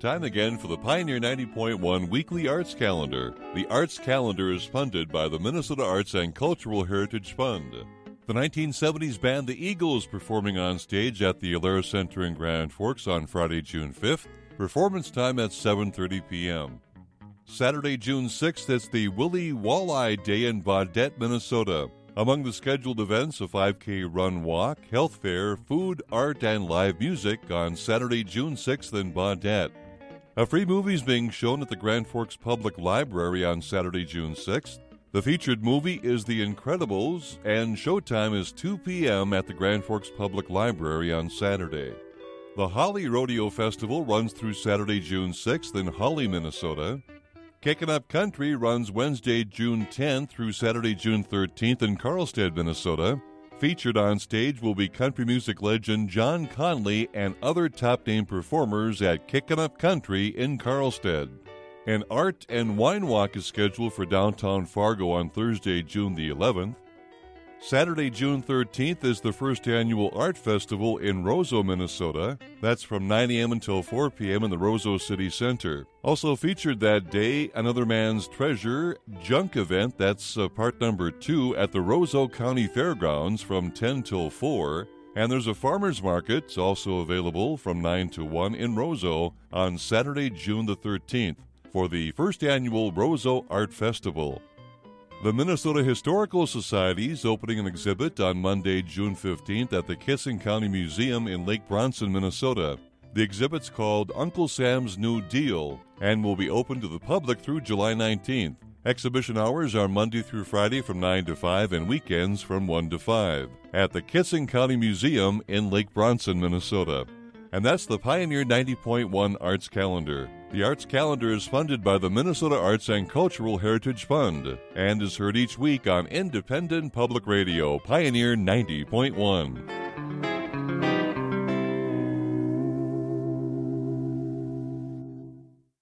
Time again for the Pioneer 90.1 Weekly Arts Calendar. The Arts Calendar is funded by the Minnesota Arts and Cultural Heritage Fund. The 1970s band The Eagles performing on stage at the Alerus Center in Grand Forks on Friday, June 5th. Performance time at 7:30 p.m. Saturday, June 6th, it's the Willie Walleye Day in Baudette, Minnesota. Among the scheduled events, a 5K run walk, health fair, food, art, and live music on Saturday, June 6th in Baudette. A free movie is being shown at the Grand Forks Public Library on Saturday, June 6th. The featured movie is The Incredibles, and showtime is 2 p.m. at the Grand Forks Public Library on Saturday. The Holly Rodeo Festival runs through Saturday, June 6th in Holly, Minnesota. Kicking Up Country runs Wednesday, June 10th through Saturday, June 13th in Karlstad, Minnesota. Featured on stage will be country music legend John Conlee and other top name performers at Kickin' Up Country in Karlstad. An art and wine walk is scheduled for downtown Fargo on Thursday, June the 11th. Saturday, June 13th is the first annual art festival in Roseau, Minnesota. That's from 9 a.m. until 4 p.m. in the Roseau City Center. Also featured that day, Another Man's Treasure junk event. That's uh, part number two at the Roseau County Fairgrounds from 10 till 4. And there's a farmer's market also available from 9 to 1 in Roseau on Saturday, June the 13th for the first annual Roseau Art Festival. The Minnesota Historical Society is opening an exhibit on Monday, June 15th at the Kittson County Museum in Lake Bronson, Minnesota. The exhibit's called Uncle Sam's New Deal and will be open to the public through July 19th. Exhibition hours are Monday through Friday from 9 to 5 and weekends from 1 to 5 at the Kittson County Museum in Lake Bronson, Minnesota. And that's the Pioneer 90.1 Arts Calendar. The Arts Calendar is funded by the Minnesota Arts and Cultural Heritage Fund and is heard each week on Independent Public Radio, Pioneer 90.1.